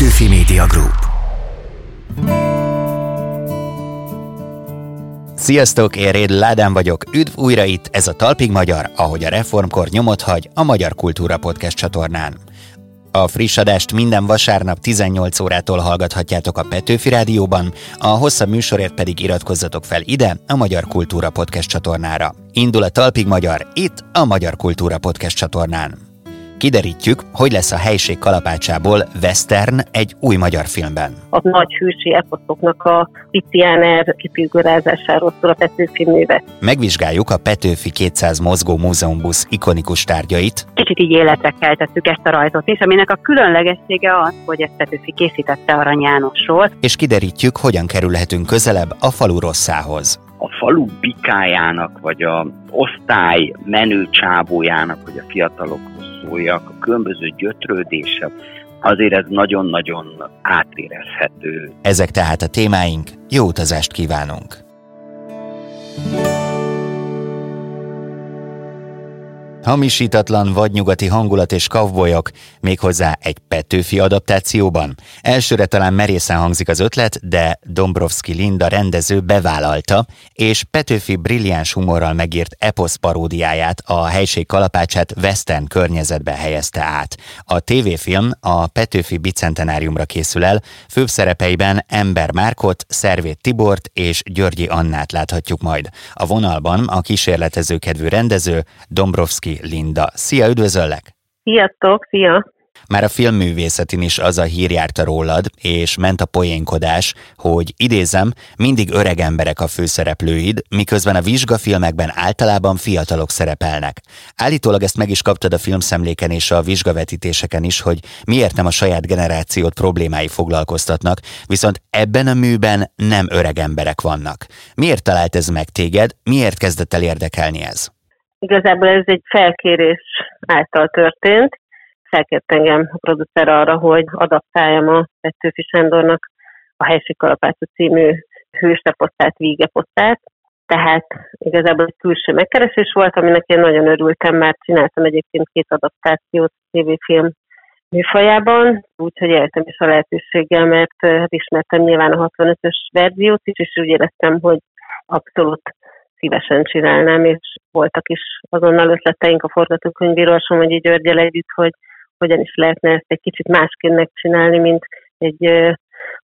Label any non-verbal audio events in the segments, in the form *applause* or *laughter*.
Petőfi Media Group. Sziasztok, én Réd Ládán vagyok, üdv újra itt, ez a Talpig Magyar, ahogy a reformkor nyomot hagy a Magyar Kultúra Podcast csatornán. A friss adást minden vasárnap 18 órától hallgathatjátok a Petőfi Rádióban, a hosszabb műsorért pedig iratkozzatok fel ide, a Magyar Kultúra Podcast csatornára. Indul a Talpig Magyar, itt a Magyar Kultúra Podcast csatornán. Kiderítjük, hogy lesz a helység kalapácsából western egy új magyar filmben. A nagy hűsi eposzoknak a Piciáner kifigurázásáról szól a Petőfi műve. Megvizsgáljuk a Petőfi 200 mozgó múzeumbusz ikonikus tárgyait. Kicsit így életre keltettük ezt a rajzot is, aminek a különlegessége az, hogy ezt Petőfi készítette Arany Jánosról. És kiderítjük, hogyan kerülhetünk közelebb a falu rosszához a falu bikájának, vagy a osztály menő csábójának, vagy a fiatalokhoz szóljak, a különböző gyötrődések, azért ez nagyon-nagyon átérezhető. Ezek tehát a témáink, jó utazást kívánunk! Hamisítatlan vadnyugati hangulat és kavbolyok, méghozzá egy Petőfi adaptációban. Elsőre talán merészen hangzik az ötlet, de Dombrovski Linda rendező bevállalta, és Petőfi brilliáns humorral megírt eposz paródiáját, a helység kalapácsát western környezetbe helyezte át. A tévéfilm a Petőfi bicentenáriumra készül el, főbb szerepeiben Ember Márkot, Szervét Tibort és Györgyi Annát láthatjuk majd. A vonalban a kísérletező kedvű rendező Dombrovski Linda. Szia, üdvözöllek! Sziasztok, szia! Már a filmművészetin is az a hír járta rólad, és ment a poénkodás, hogy idézem, mindig öreg emberek a főszereplőid, miközben a vizsgafilmekben általában fiatalok szerepelnek. Állítólag ezt meg is kaptad a filmszemléken és a vizsgavetítéseken is, hogy miért nem a saját generációt problémái foglalkoztatnak, viszont ebben a műben nem öreg emberek vannak. Miért talált ez meg téged, miért kezdett el érdekelni ez? Igazából ez egy felkérés által történt. Felkért engem a producer arra, hogy adaptáljam a Petőfi Sándornak a Helység Kalapáca című hőseposztát, vígeposztát. Tehát igazából egy külső megkeresés volt, aminek én nagyon örültem, mert csináltam egyébként két adaptációt tévéfilm műfajában, úgyhogy éltem is a lehetőséggel, mert hát ismertem nyilván a 65-ös verziót is, és úgy éreztem, hogy abszolút szívesen csinálnám, és voltak is azonnal ötleteink a forgatókönyvíról, hogy így Györgyel együtt, hogy hogyan is lehetne ezt egy kicsit másként megcsinálni, mint egy ö,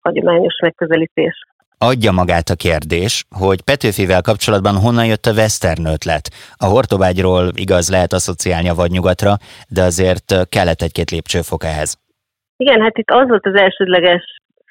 hagyományos megközelítés. Adja magát a kérdés, hogy Petőfivel kapcsolatban honnan jött a western ötlet. A Hortobágyról igaz lehet asszociálni a vadnyugatra, de azért kellett egy-két lépcsőfok ehhez. Igen, hát itt az volt az elsődleges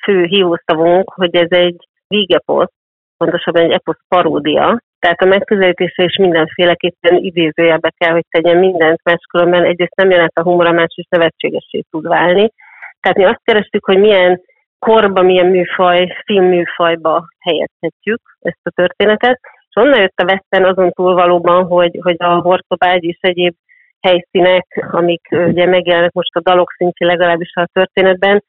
fő hívószavunk, hogy ez egy vígeposz, pontosabban egy eposz paródia, tehát a megközelítése is mindenféleképpen idézőjelbe kell, hogy tegyen mindent, máskülönben egyrészt nem jelent a humor, a másrészt nevetségessé tud válni. Tehát mi azt kerestük, hogy milyen korba, milyen műfaj, filmműfajba helyezhetjük ezt a történetet. És onnan jött a Western azon túl valóban, hogy, hogy a Hortobágy és egyéb helyszínek, amik ugye megjelennek most a dalok szintjén legalábbis a történetben,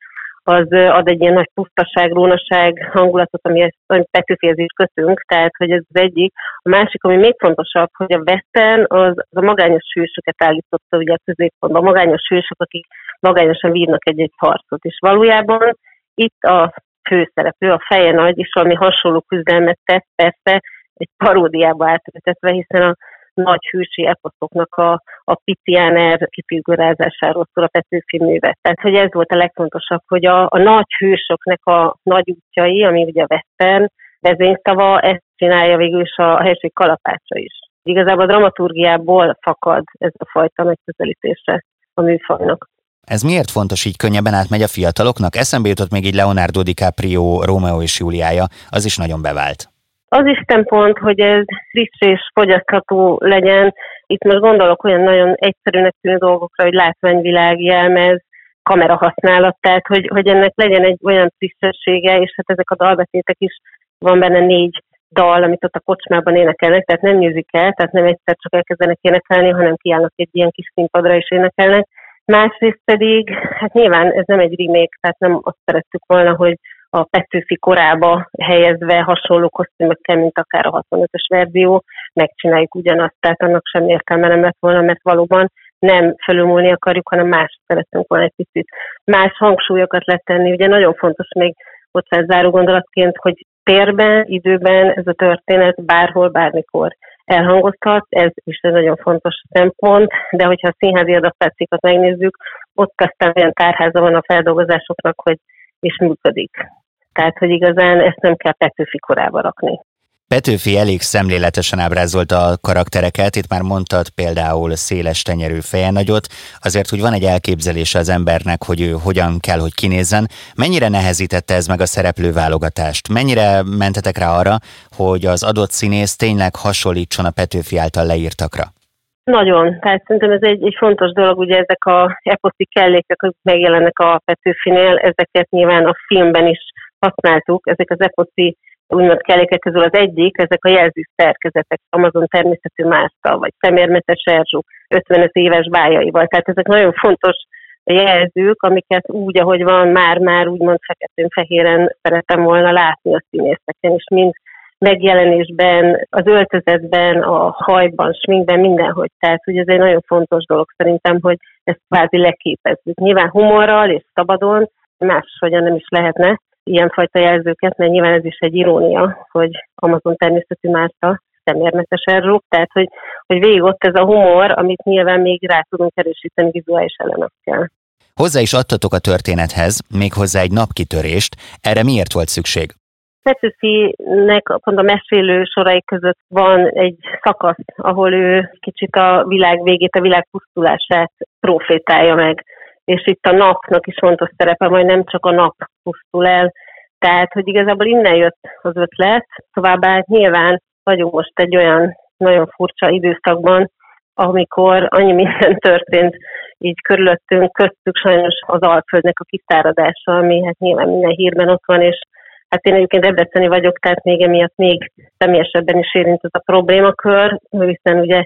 az ad egy ilyen nagy pusztaság, rónaság hangulatot, ami ezt is kötünk, tehát hogy ez az egyik. A másik, ami még fontosabb, hogy a Western az, az a magányos hősöket állította ugye a középpontban, a magányos hősök, akik magányosan vívnak egy-egy harcot, és valójában itt a főszereplő, a feje nagy, és valami hasonló küzdelmet tett, persze egy paródiába átültetve, hiszen a nagy hűsi eposzoknak a, a Piciáner kifigurázásáról szól a Petőfi művet. Tehát, hogy ez volt a legfontosabb, hogy a, a nagy hősöknek a nagy útjai, ami ugye a Western vezényszava, ezt csinálja végül is a helység kalapácsa is. Igazából a dramaturgiából fakad ez a fajta megközelítése a műfajnak. Ez miért fontos, így könnyebben átmegy a fiataloknak? Eszembe jutott még egy Leonardo DiCaprio Romeo és Juliája, az is nagyon bevált. Az is szempont, hogy ez friss és fogyasztható legyen. Itt most gondolok olyan nagyon egyszerűnek tűnő dolgokra, hogy látványvilág, jelmez, kamera használat, tehát hogy, hogy ennek legyen egy olyan frissessége, és hát ezek a dalbetétek is, van benne négy dal, amit ott a kocsmában énekelnek, tehát nem el, tehát nem egyszer csak elkezdenek énekelni, hanem kiállnak egy ilyen kis színpadra és énekelnek. Másrészt pedig, hát nyilván ez nem egy remake, tehát nem azt szerettük volna, hogy a Petőfi korába helyezve hasonló kosztümökkel, mint akár a 65-ös verzió, megcsináljuk ugyanazt, tehát annak sem értelme nem lett volna, mert valóban nem felülmúlni akarjuk, hanem más szeretünk volna egy picit más hangsúlyokat letenni. Ugye nagyon fontos még ott záró gondolatként, hogy térben, időben ez a történet bárhol, bármikor elhangozhat, ez is egy nagyon fontos szempont, de hogyha a színházi adaptációkat megnézzük, ott aztán olyan tárháza van a feldolgozásoknak, hogy is működik. Tehát, hogy igazán ezt nem kell Petőfi korába rakni. Petőfi elég szemléletesen ábrázolta a karaktereket, itt már mondtad például széles tenyerű fejenagyot, azért úgy van egy elképzelése az embernek, hogy ő hogyan kell, hogy kinézzen. Mennyire nehezítette ez meg a szereplőválogatást? Mennyire mentetek rá arra, hogy az adott színész tényleg hasonlítson a Petőfi által leírtakra? Nagyon. Tehát szerintem ez egy, egy fontos dolog, ugye ezek a eposzi kellékek, amik megjelennek a Petőfinél, ezeket nyilván a filmben is használtuk, ezek az eposzi úgymond kellékek közül az egyik, ezek a jelző szerkezetek, Amazon természetű Márta, vagy Szemérmetes Erzsú 55 éves bájaival. Tehát ezek nagyon fontos jelzők, amiket úgy, ahogy van, már-már úgymond feketén-fehéren szeretem volna látni a színészeken, és mind megjelenésben, az öltözetben, a hajban, sminkben, mindenhogy. Tehát, hogy ez egy nagyon fontos dolog szerintem, hogy ezt kvázi leképezzük. Nyilván humorral és szabadon, máshogyan nem is lehetne, ilyenfajta jelzőket, mert nyilván ez is egy irónia, hogy Amazon természetű Márta szemérmetesen rúg, tehát hogy, hogy végig ott ez a humor, amit nyilván még rá tudunk erősíteni vizuális elemekkel. Hozzá is adtatok a történethez, méghozzá egy napkitörést, erre miért volt szükség? Petőfinek pont a mesélő sorai között van egy szakasz, ahol ő kicsit a világ végét, a világ pusztulását profétálja meg és itt a napnak is fontos szerepe, majd nem csak a nap pusztul el. Tehát, hogy igazából innen jött az ötlet, továbbá nyilván vagyunk most egy olyan nagyon furcsa időszakban, amikor annyi minden *laughs* történt így körülöttünk, köztük sajnos az Alföldnek a kiszáradása, ami hát nyilván minden hírben ott van, és hát én egyébként ebbeceni vagyok, tehát még emiatt még személyesebben is érint ez a problémakör, hiszen ugye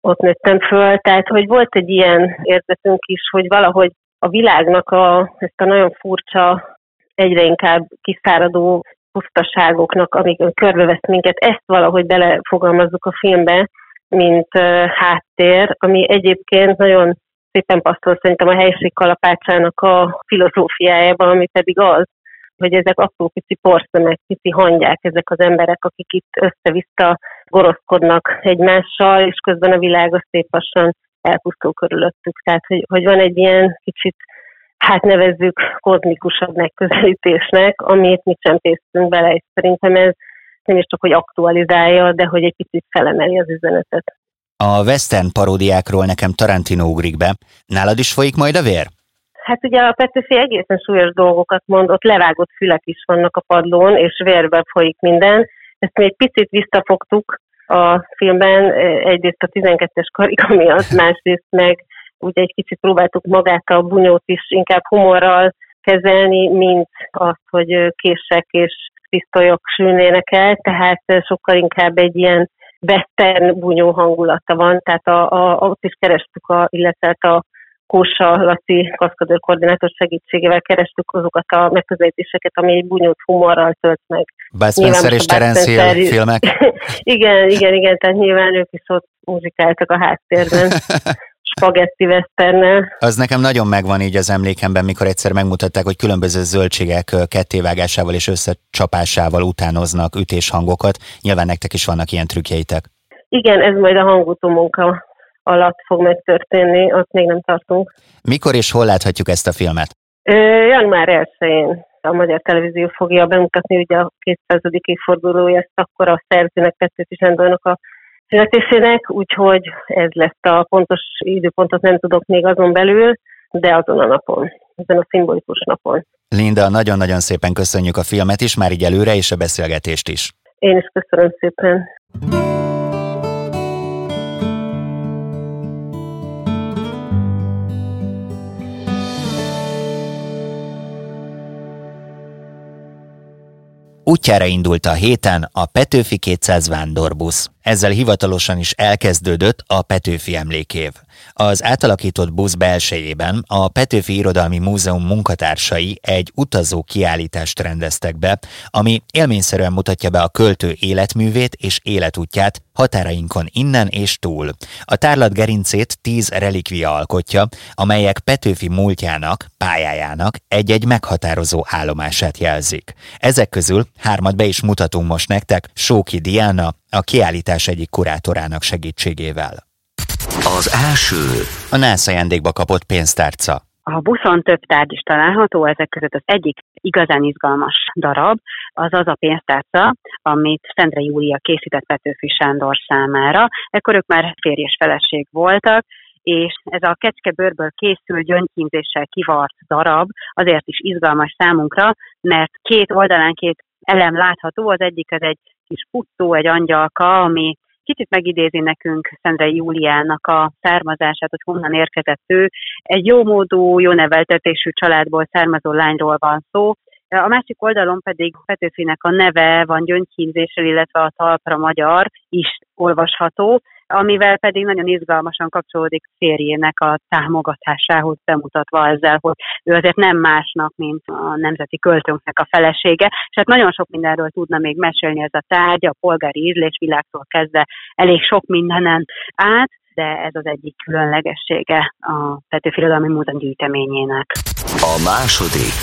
ott nőttem föl, tehát hogy volt egy ilyen érzetünk is, hogy valahogy a világnak a, ezt a nagyon furcsa, egyre inkább kiszáradó pusztaságoknak, amik körbevesz minket, ezt valahogy belefogalmazzuk a filmbe, mint uh, háttér, ami egyébként nagyon szépen passzol szerintem a helység kalapácsának a filozófiájában, ami pedig az, hogy ezek apró pici porszemek, pici hangyák, ezek az emberek, akik itt össze-vissza goroszkodnak egymással, és közben a világ az szép lassan elpusztul körülöttük. Tehát, hogy, hogy van egy ilyen kicsit, hát nevezzük kozmikusabb megközelítésnek, amit mi sem tésztünk bele, és szerintem ez nem is csak, hogy aktualizálja, de hogy egy kicsit felemeli az üzenetet. A western paródiákról nekem Tarantino ugrik be. Nálad is folyik majd a vér? Hát ugye a Petőfi egészen súlyos dolgokat mondott, levágott fülek is vannak a padlón, és vérbe folyik minden. Ezt mi egy picit visszafogtuk a filmben, egyrészt a 12-es karika miatt, másrészt meg ugye egy kicsit próbáltuk magát a bunyót is inkább humorral kezelni, mint azt, hogy kések és pisztolyok sülnének el, tehát sokkal inkább egy ilyen western bunyó hangulata van, tehát a, a, ott is kerestük, a, illetve hát a Kósa Laci kaszkadőr koordinátor segítségével kerestük azokat a megközelítéseket, ami egy bunyót humorral tölt meg. Bud Spencer és Terence Hill filmek? *laughs* igen, igen, igen, tehát nyilván ők is ott muzsikáltak a háttérben. *laughs* spagetti westernnel. Az nekem nagyon megvan így az emlékemben, mikor egyszer megmutatták, hogy különböző zöldségek kettévágásával és összecsapásával utánoznak ütéshangokat. Nyilván nektek is vannak ilyen trükkjeitek. Igen, ez majd a hangutó munka alatt fog megtörténni, ott még nem tartunk. Mikor és hol láthatjuk ezt a filmet? Ö, január 1-én a Magyar Televízió fogja bemutatni ugye a 200. évfordulója, ezt akkor a szerzőnek, Petőfi Zsándornak a születésének, úgyhogy ez lesz a pontos időpontot nem tudok még azon belül, de azon a napon, ezen a szimbolikus napon. Linda, nagyon-nagyon szépen köszönjük a filmet is, már így előre, és a beszélgetést is. Én is köszönöm szépen. Útjára indult a héten a Petőfi 200 vándorbusz. Ezzel hivatalosan is elkezdődött a Petőfi emlékév. Az átalakított busz belsejében a Petőfi Irodalmi Múzeum munkatársai egy utazó kiállítást rendeztek be, ami élményszerűen mutatja be a költő életművét és életútját határainkon innen és túl. A tárlat gerincét tíz relikvia alkotja, amelyek Petőfi múltjának, pályájának egy-egy meghatározó állomását jelzik. Ezek közül hármat be is mutatunk most nektek Sóki Diana, a kiállítás egyik kurátorának segítségével. Az első. A NASA ajándékba kapott pénztárca. A buszon több tárgy is található, ezek között az egyik igazán izgalmas darab, az az a pénztárca, amit Szendre Júlia készített Petőfi Sándor számára. Ekkor ők már férj és feleség voltak, és ez a kecskebőrből készül gyöngykínzéssel kivart darab azért is izgalmas számunkra, mert két oldalán két elem látható, az egyik az egy kis puttó, egy angyalka, ami kicsit megidézi nekünk Szendre Júliának a származását, hogy honnan érkezett ő. Egy jó módú, jó neveltetésű családból származó lányról van szó, a másik oldalon pedig Petőfinek a neve van gyöngykínzéssel, illetve a talpra magyar is olvasható, amivel pedig nagyon izgalmasan kapcsolódik férjének a támogatásához bemutatva ezzel, hogy ő azért nem másnak, mint a nemzeti költőnknek a felesége, és hát nagyon sok mindenről tudna még mesélni ez a tárgy, a polgári ízlésvilágtól kezdve elég sok mindenen át, de ez az egyik különlegessége a Petőfi Irodalmi Múzeum gyűjteményének. A második.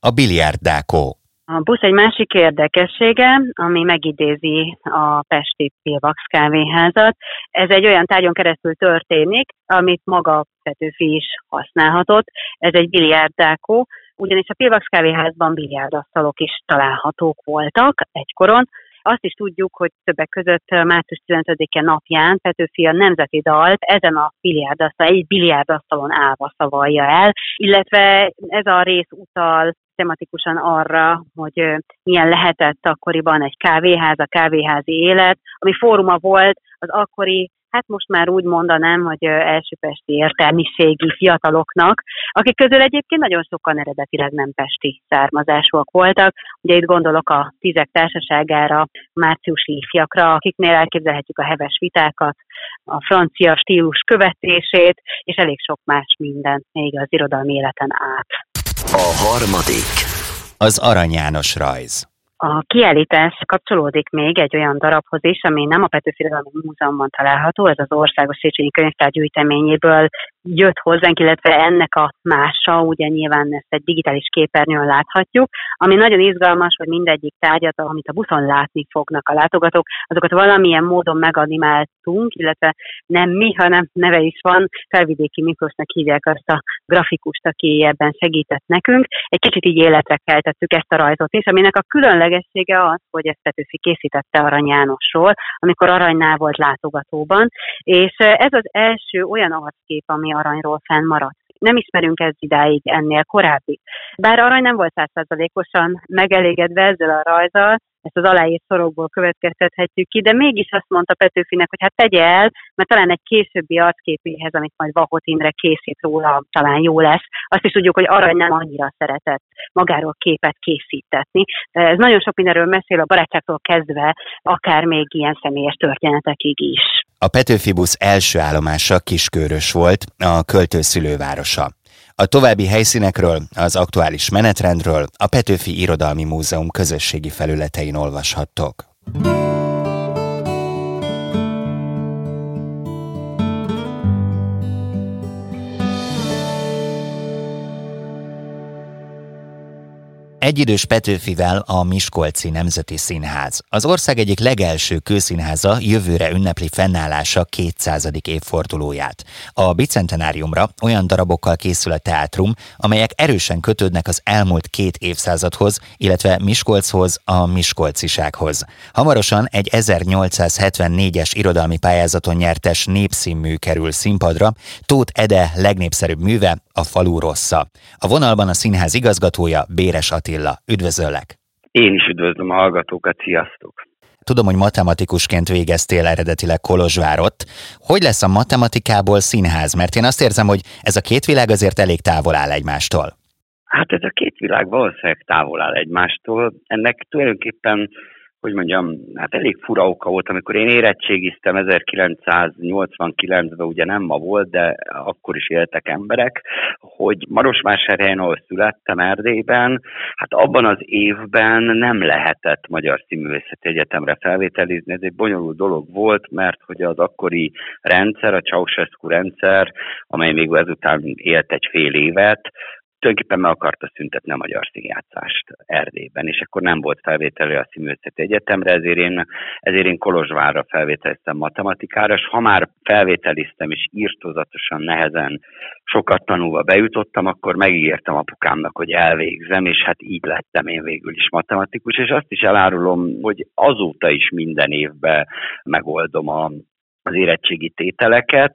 A biliárdákó. A busz egy másik érdekessége, ami megidézi a Pesti Pilvax kávéházat. Ez egy olyan tárgyon keresztül történik, amit maga Petőfi is használhatott. Ez egy biliárdákó, ugyanis a Pilvax kávéházban biliárdasztalok is találhatók voltak egykoron, azt is tudjuk, hogy többek között március 15-e napján Petőfi a nemzeti dalt ezen a biliárdasztal, egy biliárdasztalon állva szavalja el, illetve ez a rész utal tematikusan arra, hogy milyen lehetett akkoriban egy kávéház, a kávéházi élet, ami fóruma volt az akkori hát most már úgy mondanám, hogy elsőpesti értelmiségi fiataloknak, akik közül egyébként nagyon sokan eredetileg nem pesti származásúak voltak. Ugye itt gondolok a tízek társaságára, márciusi ifjakra, akiknél elképzelhetjük a heves vitákat, a francia stílus követését, és elég sok más minden még az irodalmi életen át. A harmadik. Az Arany János rajz. A kiállítás kapcsolódik még egy olyan darabhoz is, ami nem a Petőfi Irodalmi Múzeumban található, ez az Országos Széchenyi Könyvtár gyűjteményéből jött hozzánk, illetve ennek a mása, ugye nyilván ezt egy digitális képernyőn láthatjuk, ami nagyon izgalmas, hogy mindegyik tárgyat, amit a buszon látni fognak a látogatók, azokat valamilyen módon meganimáltunk, illetve nem mi, hanem neve is van, Felvidéki Miklósnak hívják azt a grafikust, aki ebben segített nekünk. Egy kicsit így életre keltettük ezt a rajzot is, aminek a különlegessége az, hogy ezt Petőfi készítette Arany Jánosról, amikor Aranynál volt látogatóban, és ez az első olyan arckép, ami aranyról fennmaradt. Nem ismerünk ez idáig ennél korábbi. Bár arany nem volt százszerzalékosan megelégedve ezzel a rajzal, ezt az aláírt szorokból következtethetjük ki, de mégis azt mondta Petőfinek, hogy hát tegye el, mert talán egy későbbi arcképéhez, amit majd Vahot Imre készít róla, talán jó lesz. Azt is tudjuk, hogy arany nem annyira szeretett magáról képet készítetni. Ez nagyon sok mindenről mesél, a barátságtól kezdve, akár még ilyen személyes történetekig is. A Petőfi busz első állomása Kiskörös volt, a költőszülővárosa. A további helyszínekről, az aktuális menetrendről a Petőfi Irodalmi Múzeum közösségi felületein olvashattok. Egyidős Petőfivel a Miskolci Nemzeti Színház. Az ország egyik legelső kőszínháza jövőre ünnepli fennállása 200. évfordulóját. A bicentenáriumra olyan darabokkal készül a teátrum, amelyek erősen kötődnek az elmúlt két évszázadhoz, illetve Miskolchoz, a Miskolcisághoz. Hamarosan egy 1874-es irodalmi pályázaton nyertes népszínmű kerül színpadra, Tóth Ede legnépszerűbb műve, a falu rossza. A vonalban a színház igazgatója Béres Attila. Üdvözöllek! Én is üdvözlöm a hallgatókat, sziasztok! Tudom, hogy matematikusként végeztél eredetileg Kolozsvárot. Hogy lesz a matematikából színház? Mert én azt érzem, hogy ez a két világ azért elég távol áll egymástól. Hát ez a két világ valószínűleg távol áll egymástól. Ennek tulajdonképpen hogy mondjam, hát elég fura oka volt, amikor én érettségiztem 1989-ben, ugye nem ma volt, de akkor is éltek emberek, hogy Marosvásárhelyen, ahol születtem Erdélyben, hát abban az évben nem lehetett Magyar Színművészeti Egyetemre felvételizni, ez egy bonyolult dolog volt, mert hogy az akkori rendszer, a Ceausescu rendszer, amely még ezután élt egy fél évet, tulajdonképpen meg akarta szüntetni a magyar színjátszást Erdélyben, és akkor nem volt felvételő a Színművészeti Egyetemre, ezért én, ezért én Kolozsvárra felvételiztem matematikára, és ha már felvételiztem, és írtózatosan nehezen sokat tanulva bejutottam, akkor megígértem apukámnak, hogy elvégzem, és hát így lettem én végül is matematikus, és azt is elárulom, hogy azóta is minden évben megoldom a az érettségi tételeket,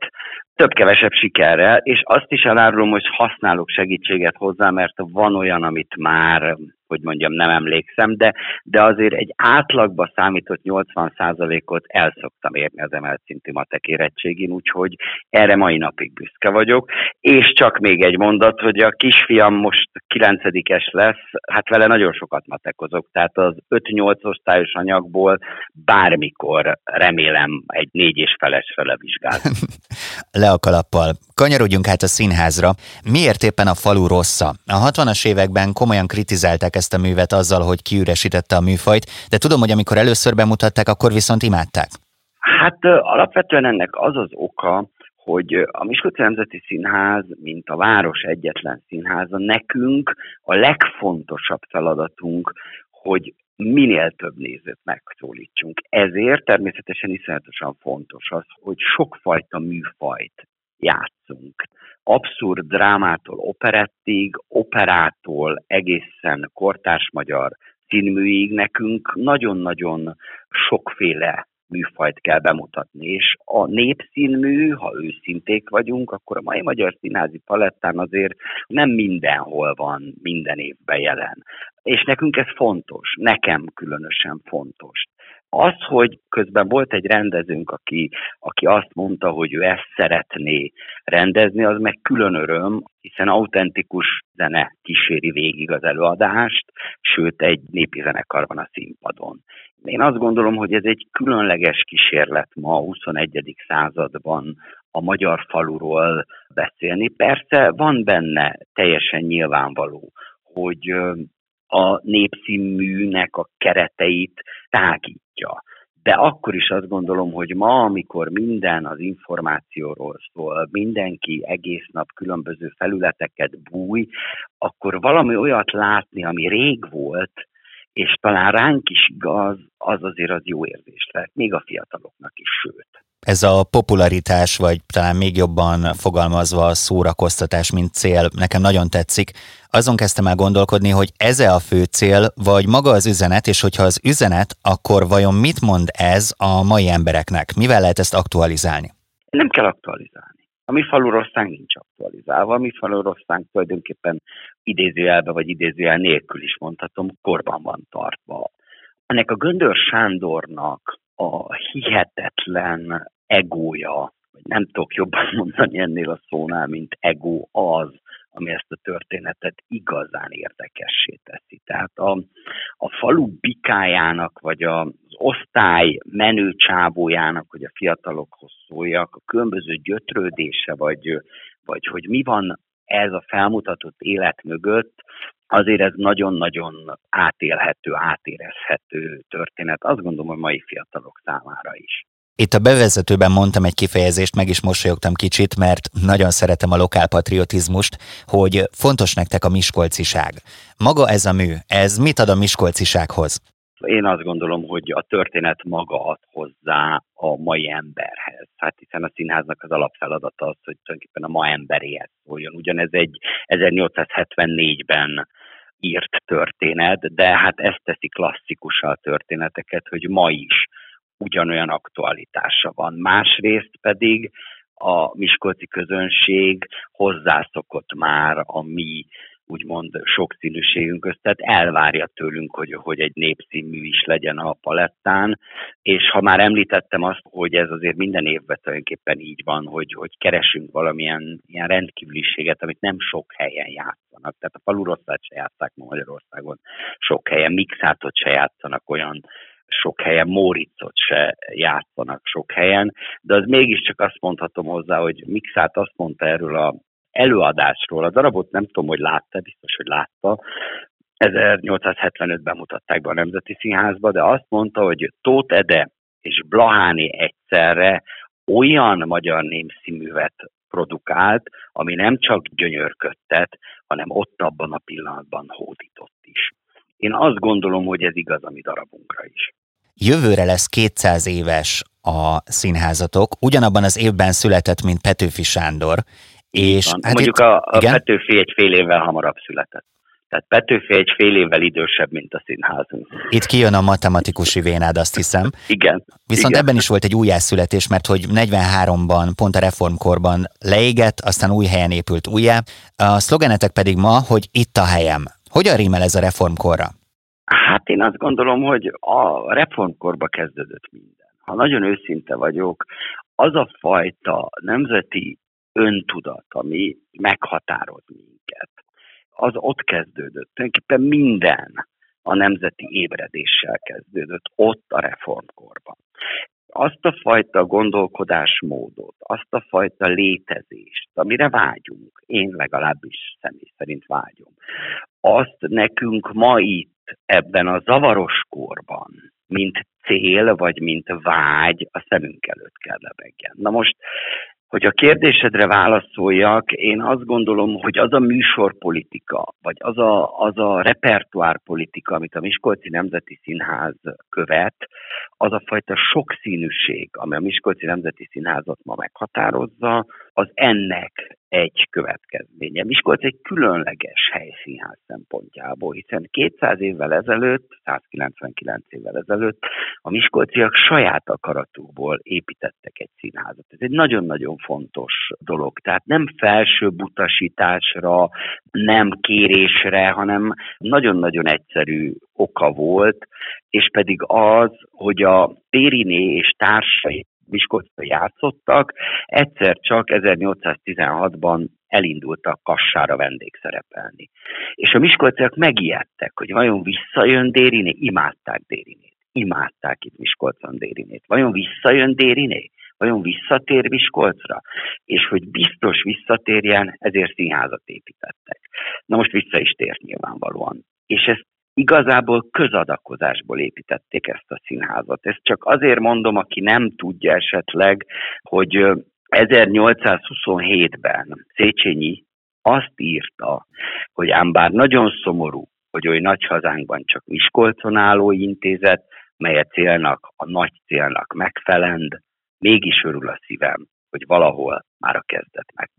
több-kevesebb sikerrel, és azt is elárulom, hogy használok segítséget hozzá, mert van olyan, amit már, hogy mondjam, nem emlékszem, de, de azért egy átlagba számított 80%-ot el szoktam érni az emelt szintű matek érettségén, úgyhogy erre mai napig büszke vagyok. És csak még egy mondat, hogy a kisfiam most 9-es lesz, hát vele nagyon sokat matekozok, tehát az 5-8 osztályos anyagból bármikor remélem egy négy és felesre levizsgál. *laughs* Le a kalappal. Kanyarodjunk át a színházra. Miért éppen a falu rossza? A 60-as években komolyan kritizálták ezt a művet azzal, hogy kiüresítette a műfajt, de tudom, hogy amikor először bemutatták, akkor viszont imádták. Hát alapvetően ennek az az oka, hogy a Miskolci Nemzeti Színház, mint a város egyetlen színháza, nekünk a legfontosabb feladatunk, hogy minél több nézőt megszólítsunk. Ezért természetesen iszonyatosan fontos az, hogy sokfajta műfajt játszunk. Abszurd drámától operettig, operától egészen kortárs magyar színműig nekünk nagyon-nagyon sokféle műfajt kell bemutatni, és a népszínmű, ha őszinték vagyunk, akkor a mai magyar színházi palettán azért nem mindenhol van minden évben jelen. És nekünk ez fontos, nekem különösen fontos. Az, hogy közben volt egy rendezőnk, aki, aki azt mondta, hogy ő ezt szeretné rendezni, az meg külön öröm, hiszen autentikus zene kíséri végig az előadást, sőt egy népi zenekar van a színpadon. Én azt gondolom, hogy ez egy különleges kísérlet ma a 21. században a magyar faluról beszélni. Persze van benne teljesen nyilvánvaló, hogy a népszínműnek a kereteit tágítja. De akkor is azt gondolom, hogy ma, amikor minden az információról szól, mindenki egész nap különböző felületeket búj, akkor valami olyat látni, ami rég volt, és talán ránk is igaz, az azért az jó érzés lehet, még a fiataloknak is, sőt. Ez a popularitás, vagy talán még jobban fogalmazva a szórakoztatás, mint cél, nekem nagyon tetszik. Azon kezdtem el gondolkodni, hogy ez-e a fő cél, vagy maga az üzenet, és hogyha az üzenet, akkor vajon mit mond ez a mai embereknek? Mivel lehet ezt aktualizálni? Nem kell aktualizálni. A mi falurostánk nincs aktualizálva, a mi falurostánk tulajdonképpen idézőjelbe vagy idézőjel nélkül is mondhatom, korban van tartva. Ennek a Göndör Sándornak a hihetetlen egója, vagy nem tudok jobban *laughs* mondani ennél a szónál, mint ego az, ami ezt a történetet igazán érdekessé teszi. Tehát a, a falu bikájának, vagy az osztály menő csábójának, hogy a fiatalokhoz szóljak, a különböző gyötrődése, vagy, vagy hogy mi van ez a felmutatott élet mögött, azért ez nagyon-nagyon átélhető, átérezhető történet. Azt gondolom, hogy mai fiatalok számára is. Itt a bevezetőben mondtam egy kifejezést, meg is mosolyogtam kicsit, mert nagyon szeretem a lokálpatriotizmust, hogy fontos nektek a miskolciság. Maga ez a mű, ez mit ad a miskolcisághoz? Én azt gondolom, hogy a történet maga ad hozzá a mai emberhez. Hát hiszen a színháznak az alapfeladata az, hogy tulajdonképpen a ma emberéhez szóljon. Ugyanez egy 1874-ben írt történet, de hát ezt teszi klasszikus a történeteket, hogy ma is ugyanolyan aktualitása van. Másrészt pedig a miskolci közönség hozzászokott már a mi úgymond sokszínűségünkhöz, tehát elvárja tőlünk, hogy, hogy egy népszínmű is legyen a palettán, és ha már említettem azt, hogy ez azért minden évben tulajdonképpen így van, hogy, hogy keresünk valamilyen ilyen rendkívüliséget, amit nem sok helyen játszanak, tehát a falurosszát se játszák ma Magyarországon sok helyen, mixátot se játszanak olyan sok helyen, Móricot se játszanak sok helyen, de az mégiscsak azt mondhatom hozzá, hogy Mixát azt mondta erről a előadásról, a darabot nem tudom, hogy látta, biztos, hogy látta, 1875-ben mutatták be a Nemzeti Színházba, de azt mondta, hogy Tóth Ede és Blaháni egyszerre olyan magyar népszínművet produkált, ami nem csak gyönyörködtet, hanem ott abban a pillanatban hódított is. Én azt gondolom, hogy ez igaz a mi darabunkra is. Jövőre lesz 200 éves a színházatok, ugyanabban az évben született, mint Petőfi Sándor. És hát Mondjuk itt, a, a Petőfi egy fél évvel hamarabb született. Tehát Petőfi egy fél évvel idősebb, mint a színházunk. Itt kijön a matematikusi vénád, azt hiszem. Igen. Viszont igen. ebben is volt egy újjászületés, mert hogy 43-ban, pont a reformkorban leégett, aztán új helyen épült újjá. A szlogenetek pedig ma, hogy itt a helyem. Hogyan rímel ez a reformkorra? Hát én azt gondolom, hogy a reformkorba kezdődött minden. Ha nagyon őszinte vagyok, az a fajta nemzeti öntudat, ami meghatároz minket, az ott kezdődött. Tulajdonképpen minden a nemzeti ébredéssel kezdődött, ott a reformkorban. Azt a fajta gondolkodásmódot, azt a fajta létezést, amire vágyunk, én legalábbis személy szerint vágyom, azt nekünk ma itt, ebben a zavaros korban, mint cél, vagy mint vágy a szemünk előtt kell lebegjen. Na most hogy a kérdésedre válaszoljak, én azt gondolom, hogy az a műsorpolitika, vagy az a, az a repertoárpolitika, amit a Miskolci Nemzeti Színház követ, az a fajta sokszínűség, ami a Miskolci Nemzeti Színházat ma meghatározza, az ennek egy következménye. Miskolc egy különleges helyszínház szempontjából, hiszen 200 évvel ezelőtt, 199 évvel ezelőtt a miskolciak saját akaratukból építettek egy színházat. Ez egy nagyon-nagyon fontos dolog. Tehát nem felső utasításra, nem kérésre, hanem nagyon-nagyon egyszerű oka volt, és pedig az, hogy a Périné és társai Miskolcra játszottak, egyszer csak 1816-ban elindultak Kassára vendégszerepelni. És a miskolciak megijedtek, hogy vajon visszajön Dériné, imádták Dérinét, imádták itt Miskolcon Dérinét. Vajon visszajön Dériné? Vajon visszatér Miskolcra? És hogy biztos visszatérjen, ezért színházat építettek. Na most vissza is tért nyilvánvalóan. És ezt igazából közadakozásból építették ezt a színházat. Ezt csak azért mondom, aki nem tudja esetleg, hogy 1827-ben Széchenyi azt írta, hogy ám bár nagyon szomorú, hogy oly nagy hazánkban csak Miskolcon álló intézet, mely a célnak, a nagy célnak megfelend, mégis örül a szívem, hogy valahol már a kezdet meg.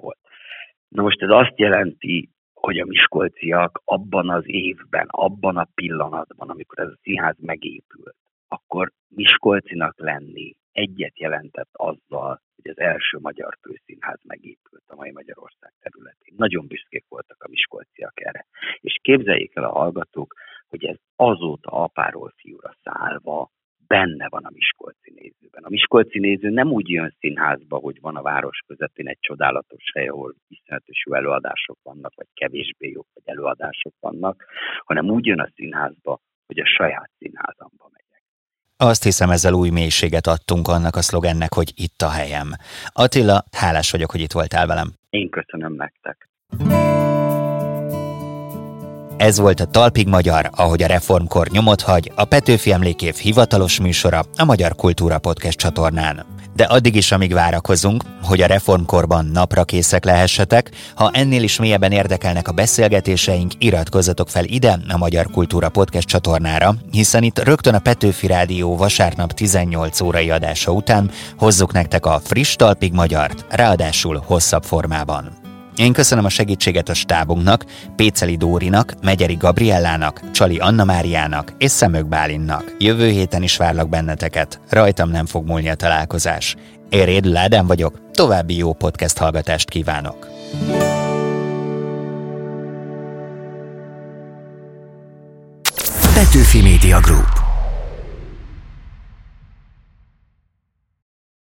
Na most ez azt jelenti, hogy a miskolciak abban az évben, abban a pillanatban, amikor ez a színház megépült, akkor Miskolcinak lenni egyet jelentett azzal, hogy az első magyar főszínház megépült a mai Magyarország területén. Nagyon büszkék voltak a miskolciak erre. És képzeljék el a hallgatók, hogy ez azóta apáról fiúra szállva benne van a Miskolci nézőben. A Miskolci néző nem úgy jön színházba, hogy van a város közepén egy csodálatos hely, ahol iszonyatos jó előadások vannak, vagy kevésbé jó, vagy előadások vannak, hanem úgy jön a színházba, hogy a saját színházamba megyek. Azt hiszem, ezzel új mélységet adtunk annak a szlogennek, hogy itt a helyem. Attila, hálás vagyok, hogy itt voltál velem. Én köszönöm nektek. Ez volt a Talpig Magyar, ahogy a reformkor nyomot hagy, a Petőfi Emlékév hivatalos műsora a Magyar Kultúra Podcast csatornán. De addig is, amíg várakozunk, hogy a reformkorban napra készek lehessetek, ha ennél is mélyebben érdekelnek a beszélgetéseink, iratkozzatok fel ide a Magyar Kultúra Podcast csatornára, hiszen itt rögtön a Petőfi Rádió vasárnap 18 órai adása után hozzuk nektek a friss Talpig Magyart, ráadásul hosszabb formában. Én köszönöm a segítséget a stábunknak, Péceli Dórinak, Megyeri Gabriellának, Csali Anna Máriának és Szemök Bálinnak. Jövő héten is várlak benneteket, rajtam nem fog múlni a találkozás. Én Rédül Ádám vagyok, további jó podcast hallgatást kívánok. Petőfi Media Group